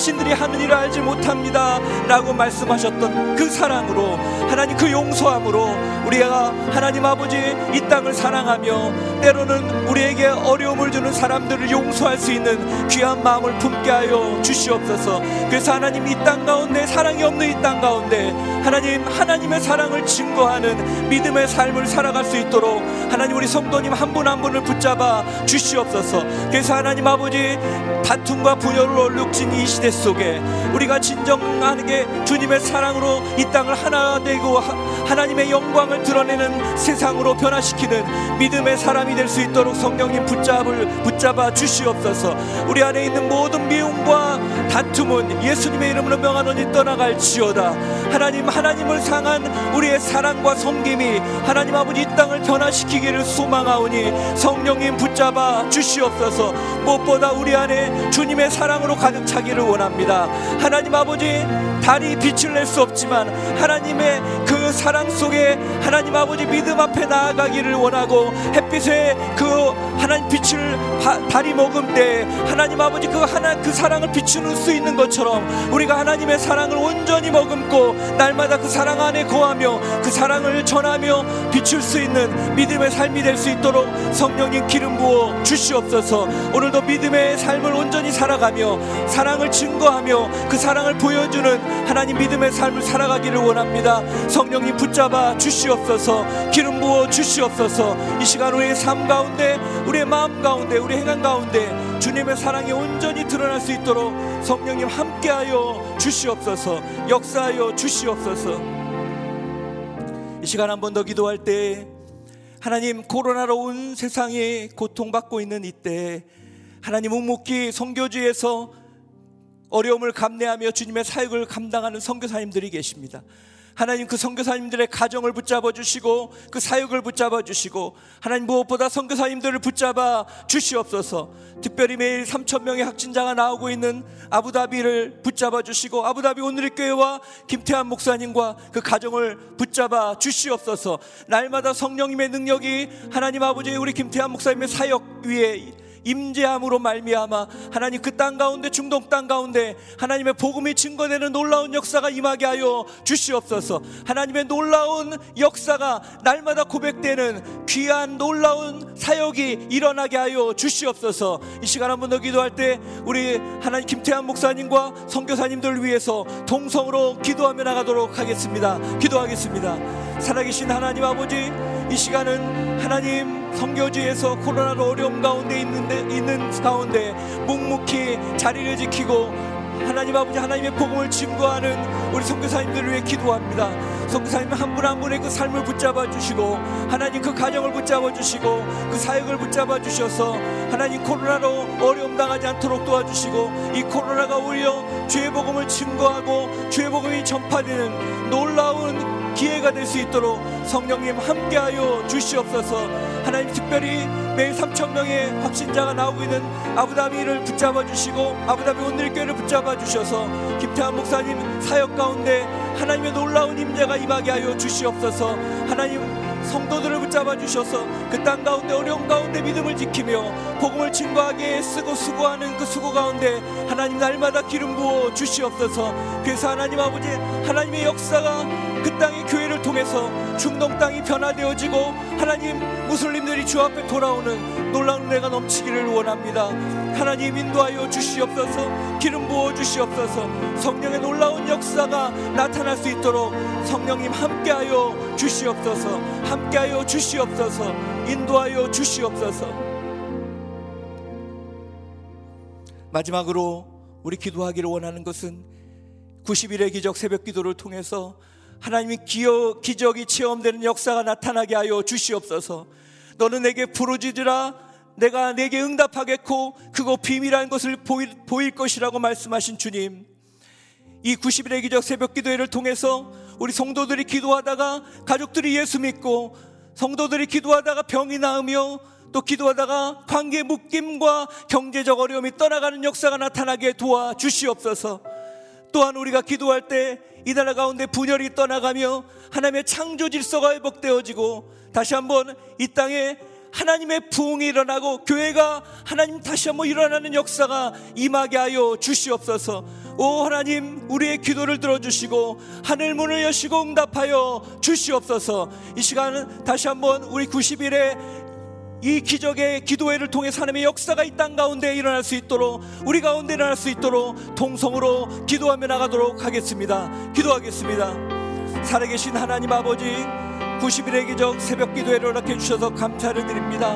자신들이 하는 일을 알지 못합니다. 라고 말씀하셨던 그 사랑으로 하나님 그 용서함으로 우리가 하나님 아버지 이 땅을 사랑하며 때로는 우리에게 어려움을 주는 사람들을 용서할 수 있는 귀한 마음을 품게 하여 주시옵소서. 그래서 하나님 이 땅 가운데 사랑이 없는 이 땅 가운데 하나님 하나님의 사랑을 증거하는 믿음의 삶을 살아갈 수 있도록 하나님 우리 성도님 한 분한 분을 붙잡아 주시옵소서. 그래서 하나님 아버지 다툼과 분열을 얼룩진 이 시대 속에 우리가 진정하는 게 주님의 사랑으로 이 땅을 하나 되고 하나님의 영광을 드러내는 세상으로 변화시키는 믿음의 사람이 될 수 있도록 성령님 붙잡을 붙잡아 주시옵소서. 우리 안에 있는 모든 미움과 다툼은 예수님의 이름으로 명하노니 떠나갈지어다. 하나님 하나님을 상한 우리의 사랑과 섬김이 하나님 아버지 이 땅을 변화시키기를 소망하오니 성령님 붙잡아 주시옵소서. 무엇보다 우리 안에 주님의 사랑으로 가득 차기를 원합니다. 하나님 아버지 달이 빛을 낼 수 없지만 하나님의 그 사랑 속에 하나님 아버지 믿음 앞에 나아가기를 원하고 햇빛에 그 하나님 빛을 달이 머금때 하나님 아버지 그 하나 그 사랑을 비추는 수 있는 것처럼 우리가 하나님의 사랑을 온전히 머금고 날마다 그 사랑 안에 거하며 그 사랑을 전하며 비출 수 있는 믿음의 삶이 될 수 있도록 성령님 기름 부어 주시옵소서. 오늘도 믿음의 삶을 온전히 살아가며 사랑을 증거하며 그 사랑을 보여주는 하나님 믿음의 삶을 살아가기를 원합니다. 성령 님 붙잡아 주시옵소서 기름 부어 주시옵소서 이 시간 우리의 삶 가운데 우리의 마음 가운데 우리 행한 가운데 주님의 사랑이 온전히 드러날 수 있도록 성령님 함께하여 주시옵소서 역사하여 주시옵소서 이 시간 한 번 더 기도할 때 하나님 코로나로 온 세상에 고통받고 있는 이때 하나님 묵묵히 성교주에서 어려움을 감내하며 주님의 사역을 감당하는 선교사님들이 계십니다. 하나님 그 선교사님들의 가정을 붙잡아 주시고 그 사역을 붙잡아 주시고 하나님 무엇보다 선교사님들을 붙잡아 주시옵소서. 특별히 매일 3천 명의 확진자가 나오고 있는 아부다비를 붙잡아 주시고 아부다비 오늘의 교회와 김태환 목사님과 그 가정을 붙잡아 주시옵소서. 날마다 성령님의 능력이 하나님 아버지 우리 김태환 목사님의 사역 위에 임재함으로 말미암아 하나님 그 땅 가운데 중동 땅 가운데 하나님의 복음이 증거되는 놀라운 역사가 임하게 하여 주시옵소서. 하나님의 놀라운 역사가 날마다 고백되는 귀한 놀라운 사역이 일어나게 하여 주시옵소서. 이 시간 한 번 더 기도할 때 우리 하나님 김태환 목사님과 선교사님들 위해서 동성으로 기도하며 나가도록 하겠습니다. 기도하겠습니다. 살아계신 하나님 아버지 이 시간은 하나님 성교지에서 코로나로 어려움 가운데 있는데 있는 가운데 묵묵히 자리를 지키고 하나님 아버지 하나님의 복음을 증거하는 우리 선교사님들을 위해 기도합니다. 선교사님 한 분 한 분의 그 삶을 붙잡아 주시고 하나님 그 가정을 붙잡아 주시고 그 사역을 붙잡아 주셔서 하나님 코로나로 어려움 당하지 않도록 도와주시고 이 코로나가 오히려 죄의 복음을 증거하고 죄의 복음이 전파되는 놀라운 기회가 될 수 있도록 성령님 함께하여 주시옵소서. 하나님 특별히 매일 3천 명의 확신자가 나오고 있는 아부다비를 붙잡아 주시고 아부다비 온누리교회를 붙잡아 주셔서 김태환 목사님 사역 가운데 하나님의 놀라운 임재가 임하게 하여 주시옵소서. 하나님 성도들을 붙잡아 주셔서 그 땅 가운데 어려움 가운데 믿음을 지키며 복음을 증거하게 쓰고 수고하는 그 수고 가운데 하나님 날마다 기름 부어 주시옵소서. 그래서 하나님 아버지 하나님의 역사가 그 땅의 교회를 통해서 중동 땅이 변화되어지고 하나님 무슬림들이 주 앞에 돌아오는 놀라운 은혜가 넘치기를 원합니다. 하나님 인도하여 주시옵소서 기름 부어 주시옵소서. 성령의 놀라운 역사가 나타날 수 있도록 성령님 함께하여 주시옵소서 함께하여 주시옵소서 인도하여 주시옵소서 마지막으로 우리 기도하기를 원하는 것은 90일의 기적 새벽 기도를 통해서 하나님의 기어, 기적이 체험되는 역사가 나타나게 하여 주시옵소서. 너는 내게 부르짖으라. 내가 내게 응답하겠고 그거 비밀한 것을 보일, 보일 것이라고 말씀하신 주님. 이 90일의 기적 새벽 기도회를 통해서 우리 성도들이 기도하다가 가족들이 예수 믿고 성도들이 기도하다가 병이 나으며 또 기도하다가 관계 묶임과 경제적 어려움이 떠나가는 역사가 나타나게 도와 주시옵소서. 또한 우리가 기도할 때 이 나라 가운데 분열이 떠나가며 하나님의 창조 질서가 회복되어지고 다시 한번 이 땅에 하나님의 부흥이 일어나고 교회가 하나님 다시 한번 일어나는 역사가 임하게 하여 주시옵소서. 오 하나님 우리의 기도를 들어주시고 하늘 문을 여시고 응답하여 주시옵소서. 이 시간은 다시 한번 우리 90일에 이 기적의 기도회를 통해 하나님의 역사가 이 땅 가운데 일어날 수 있도록 우리 가운데 일어날 수 있도록 통성으로 기도하며 나가도록 하겠습니다. 기도하겠습니다. 살아계신 하나님 아버지 90일의 기적 새벽 기도회를 허락해 주셔서 감사를 드립니다.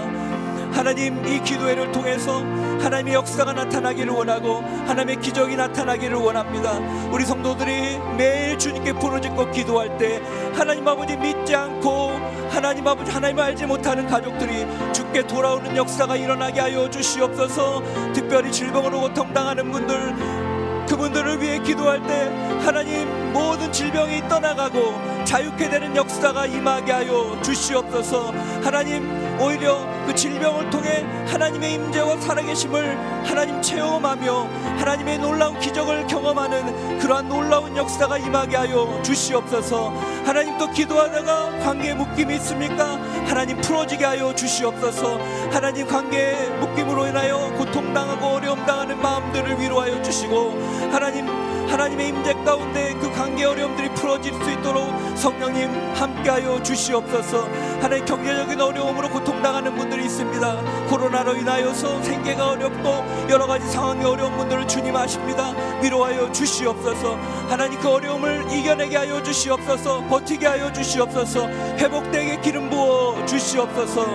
하나님 이 기도회를 통해서 하나님의 역사가 나타나기를 원하고 하나님의 기적이 나타나기를 원합니다. 우리 성도들이 매일 주님께 부르짖고 기도할 때 하나님 아버지 믿지 않고 하나님 아버지 하나님을 알지 못하는 가족들이 죽게 돌아오는 역사가 일어나게 하여 주시옵소서. 특별히 질병으로 고통당하는 분들 그분들을 위해 기도할 때 하나님 모든 질병이 떠나가고 자유케 되는 역사가 임하게 하여 주시옵소서. 하나님 오히려 그 질병을 통해 하나님의 임재와 살아계심을 하나님 체험하며 하나님의 놀라운 기적을 경험하는 그러한 놀라운 역사가 임하게 하여 주시옵소서. 하나님 또 기도하다가 관계에 묶임이 있습니까? 하나님 풀어지게 하여 주시옵소서. 하나님 관계에 묶임으로 인하여 마음들을 위로하여 주시고 하나님 하나님의 임재 가운데 그 관계 어려움들이 풀어질 수 있도록 성령님 함께하여 주시옵소서. 하나님 경제적인 어려움으로 고통당하는 분들이 있습니다. 코로나로 인하여서 생계가 어렵고 여러 가지 상황이 어려운 분들을 주님 아십니다. 위로하여 주시옵소서. 하나님 그 어려움을 이겨내게 하여 주시옵소서. 버티게 하여 주시옵소서. 회복되게 기름 부어 주시옵소서.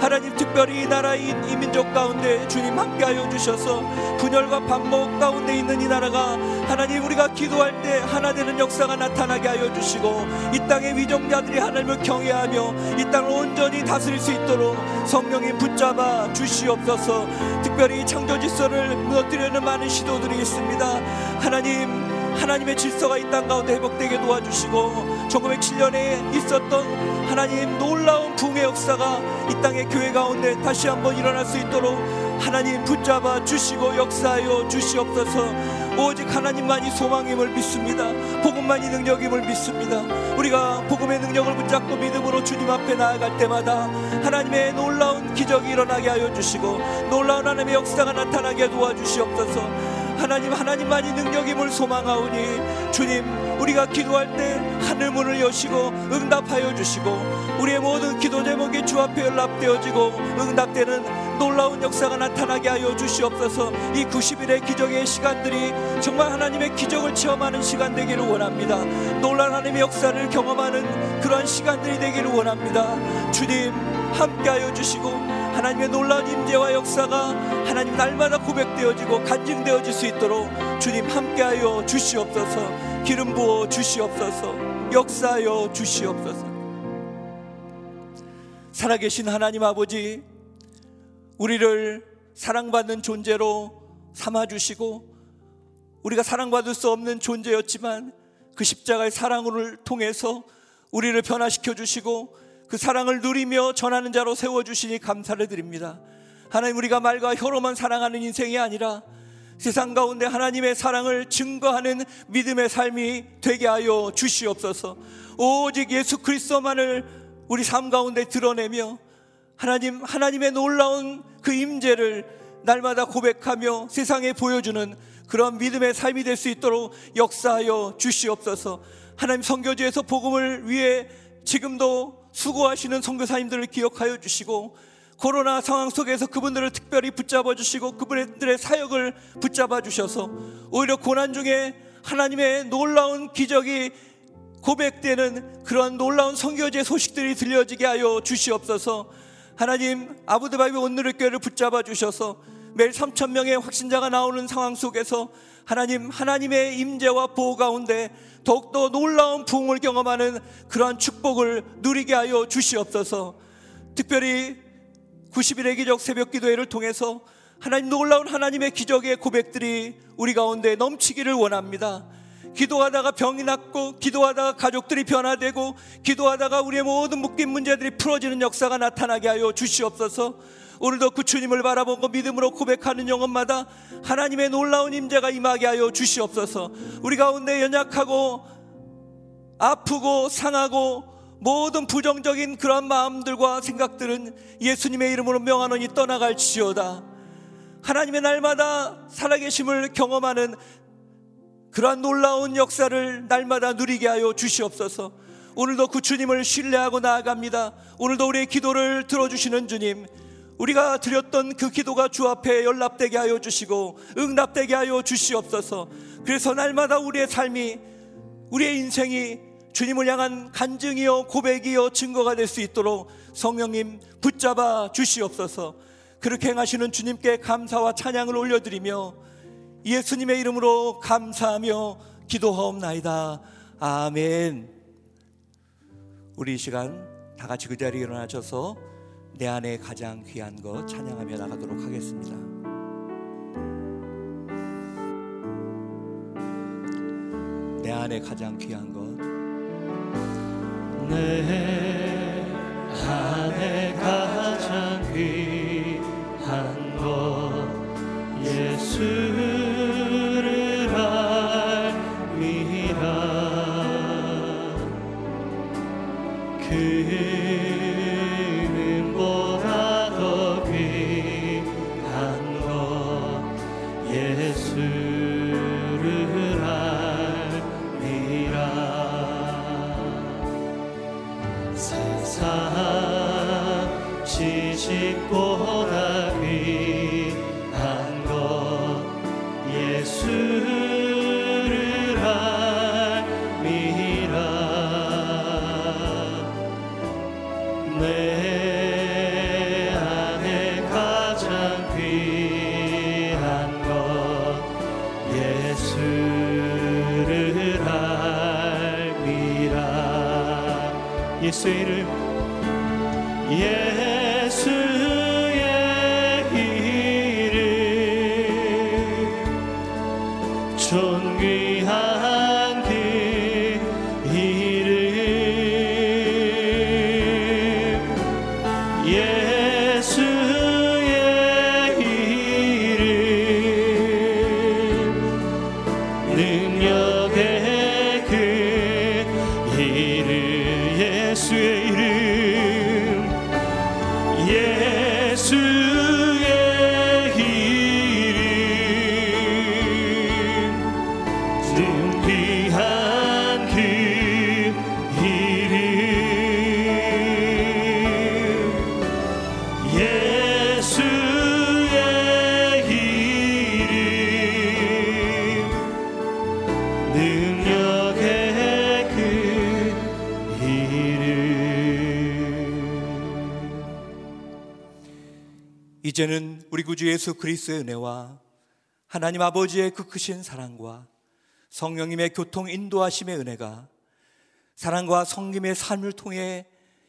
하나님 특별히 이 나라인 이 민족 가운데 주님 함께하여 주셔서 분열과 반목 가운데 있는 이 나라가 하나님 우리가 기도할 때 하나 되는 역사가 나타나게 하여 주시고 이 땅의 위정자들이 하나님을 경외하며 이 땅을 온전히 다스릴 수 있도록 성령이 붙잡아 주시옵소서. 특별히 창조 질서를 무너뜨리는 많은 시도들이 있습니다. 하나님 하나님의 질서가 이 땅 가운데 회복되게 도와주시고 1907년에 있었던 하나님 놀라운 붕의 역사가 이 땅의 교회 가운데 다시 한번 일어날 수 있도록 하나님 붙잡아 주시고 역사하여 주시옵소서 오직 하나님만이 소망임을 믿습니다. 복음만이 능력임을 믿습니다. 우리가 복음의 능력을 붙잡고 믿음으로 주님 앞에 나아갈 때마다 하나님의 놀라운 기적이 일어나게 하여 주시고 놀라운 하나님의 역사가 나타나게 도와주시옵소서. 하나님 하나님만이 능력임을 소망하오니 주님 우리가 기도할 때 하늘 문을 여시고 응답하여 주시고 우리의 모든 기도 제목이 주 앞에 연락되어지고 응답되는 놀라운 역사가 나타나게 하여 주시옵소서. 이 90일의 기적의 시간들이 정말 하나님의 기적을 체험하는 시간 되기를 원합니다. 놀라운 하나님의 역사를 경험하는 그러한 시간들이 되기를 원합니다. 주님 함께하여 주시고 하나님의 놀라운 임재와 역사가 하나님 날마다 고백되어지고 간증되어질 수 있도록 주님 함께하여 주시옵소서 기름 부어 주시옵소서 역사하여 주시옵소서 살아계신 하나님 아버지 우리를 사랑받는 존재로 삼아주시고 우리가 사랑받을 수 없는 존재였지만 그 십자가의 사랑을 통해서 우리를 변화시켜 주시고 그 사랑을 누리며 전하는 자로 세워주시니 감사를 드립니다. 하나님 우리가 말과 혀로만 사랑하는 인생이 아니라 세상 가운데 하나님의 사랑을 증거하는 믿음의 삶이 되게 하여 주시옵소서. 오직 예수 그리스도만을 우리 삶 가운데 드러내며 하나님 하나님의 놀라운 그 임재를 날마다 고백하며 세상에 보여주는 그런 믿음의 삶이 될 수 있도록 역사하여 주시옵소서. 하나님 성교지에서 복음을 위해 지금도 수고하시는 선교사님들을 기억하여 주시고 코로나 상황 속에서 그분들을 특별히 붙잡아 주시고 그분들의 사역을 붙잡아 주셔서 오히려 고난 중에 하나님의 놀라운 기적이 고백되는 그런 놀라운 성교제 소식들이 들려지게 하여 주시옵소서 하나님 아부드바비 온누리 교회를 붙잡아 주셔서 매일 3천 명의 확신자가 나오는 상황 속에서 하나님 하나님의 임재와 보호 가운데 더욱더 놀라운 부흥을 경험하는 그러한 축복을 누리게 하여 주시옵소서. 특별히 90일의 기적 새벽 기도회를 통해서 하나님 놀라운 하나님의 기적의 고백들이 우리 가운데 넘치기를 원합니다. 기도하다가 병이 낫고 기도하다가 가족들이 변화되고 기도하다가 우리의 모든 묶인 문제들이 풀어지는 역사가 나타나게 하여 주시옵소서. 오늘도 그 주님을 바라보고 믿음으로 고백하는 영혼마다 하나님의 놀라운 임재가 임하게 하여 주시옵소서. 우리 가운데 연약하고 아프고 상하고 모든 부정적인 그러한 마음들과 생각들은 예수님의 이름으로 명하노니 떠나갈지어다. 하나님의 날마다 살아계심을 경험하는 그러한 놀라운 역사를 날마다 누리게 하여 주시옵소서. 오늘도 그 주님을 신뢰하고 나아갑니다. 오늘도 우리의 기도를 들어주시는 주님, 우리가 드렸던 그 기도가 주 앞에 연락되게 하여 주시고 응답되게 하여 주시옵소서. 그래서 날마다 우리의 삶이 우리의 인생이 주님을 향한 간증이요 고백이요 증거가 될 수 있도록 성령님 붙잡아 주시옵소서. 그렇게 행하시는 주님께 감사와 찬양을 올려드리며 예수님의 이름으로 감사하며 기도하옵나이다. 아멘. 우리 이 시간 다 같이 그 자리에 일어나셔서 내 안에 가장 귀한 것 찬양하며 나가도록 하겠습니다. 내 안에 가장 귀한 것. 내 안에 가장 귀한 것 예수 세상 지식보다 이제는 우리 구주 예수 그리스도의 은혜와 하나님 아버지의 그 크신 사랑과 성령님의 교통 인도하심의 은혜가 사랑과 성김의 삶을 통해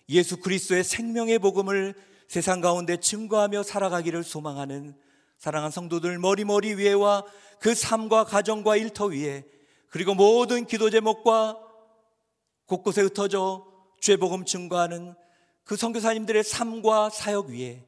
예수 그리스도의 생명의 복음을 세상 가운데 증거하며 살아가기를 소망하는 사랑하는 성도들 머리머리 위에와 그 삶과 가정과 일터 위에 그리고 모든 기도 제목과 곳곳에 흩어져 죄 복음 증거하는 그 선교사님들의 삶과 사역 위에